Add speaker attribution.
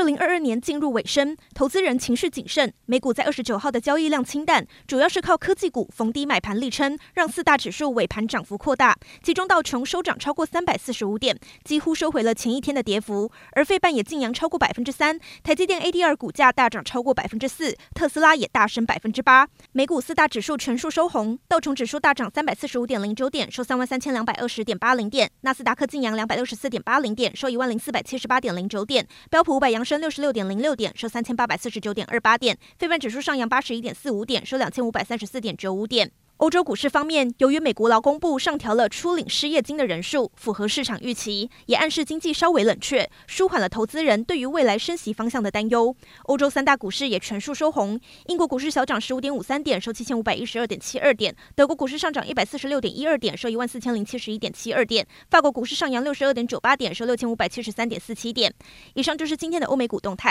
Speaker 1: 二零二二年进入尾声，投资人情绪谨慎。美股在二十九号的交易量清淡，主要是靠科技股逢低买盘力撑，让四大指数尾盘涨幅扩大。其中道琼收涨超过三百四十五点，几乎收回了前一天的跌幅。而费半也劲扬超过百分之三，台积电 ADR 股价大涨超过百分之四，特斯拉也大升百分之八。美股四大指数全数收红，道琼指数大涨三百四十五点零九点，收三万三千两百二十点八零点；纳斯达克劲扬两百六十四点八零点，收一万零四百七十八点零九点；标普五百扬升六十六点零六点，收三千八百四十九点二八点。费半指数上扬八十一点四五点，收两千五百三十四点九五点。欧洲股市方面，由于美国劳工部上调了初领失业金的人数，符合市场预期，也暗示经济稍微冷却，舒缓了投资人对于未来升息方向的担忧。欧洲三大股市也全数收红，英国股市小涨十五点五三点，收七千五百一十二点七二点；德国股市上涨一百四十六点一二点，收一万四千零七十一点七二点；法国股市上扬六十二点九八点，收六千五百七十三点四七点。以上就是今天的欧美股动态。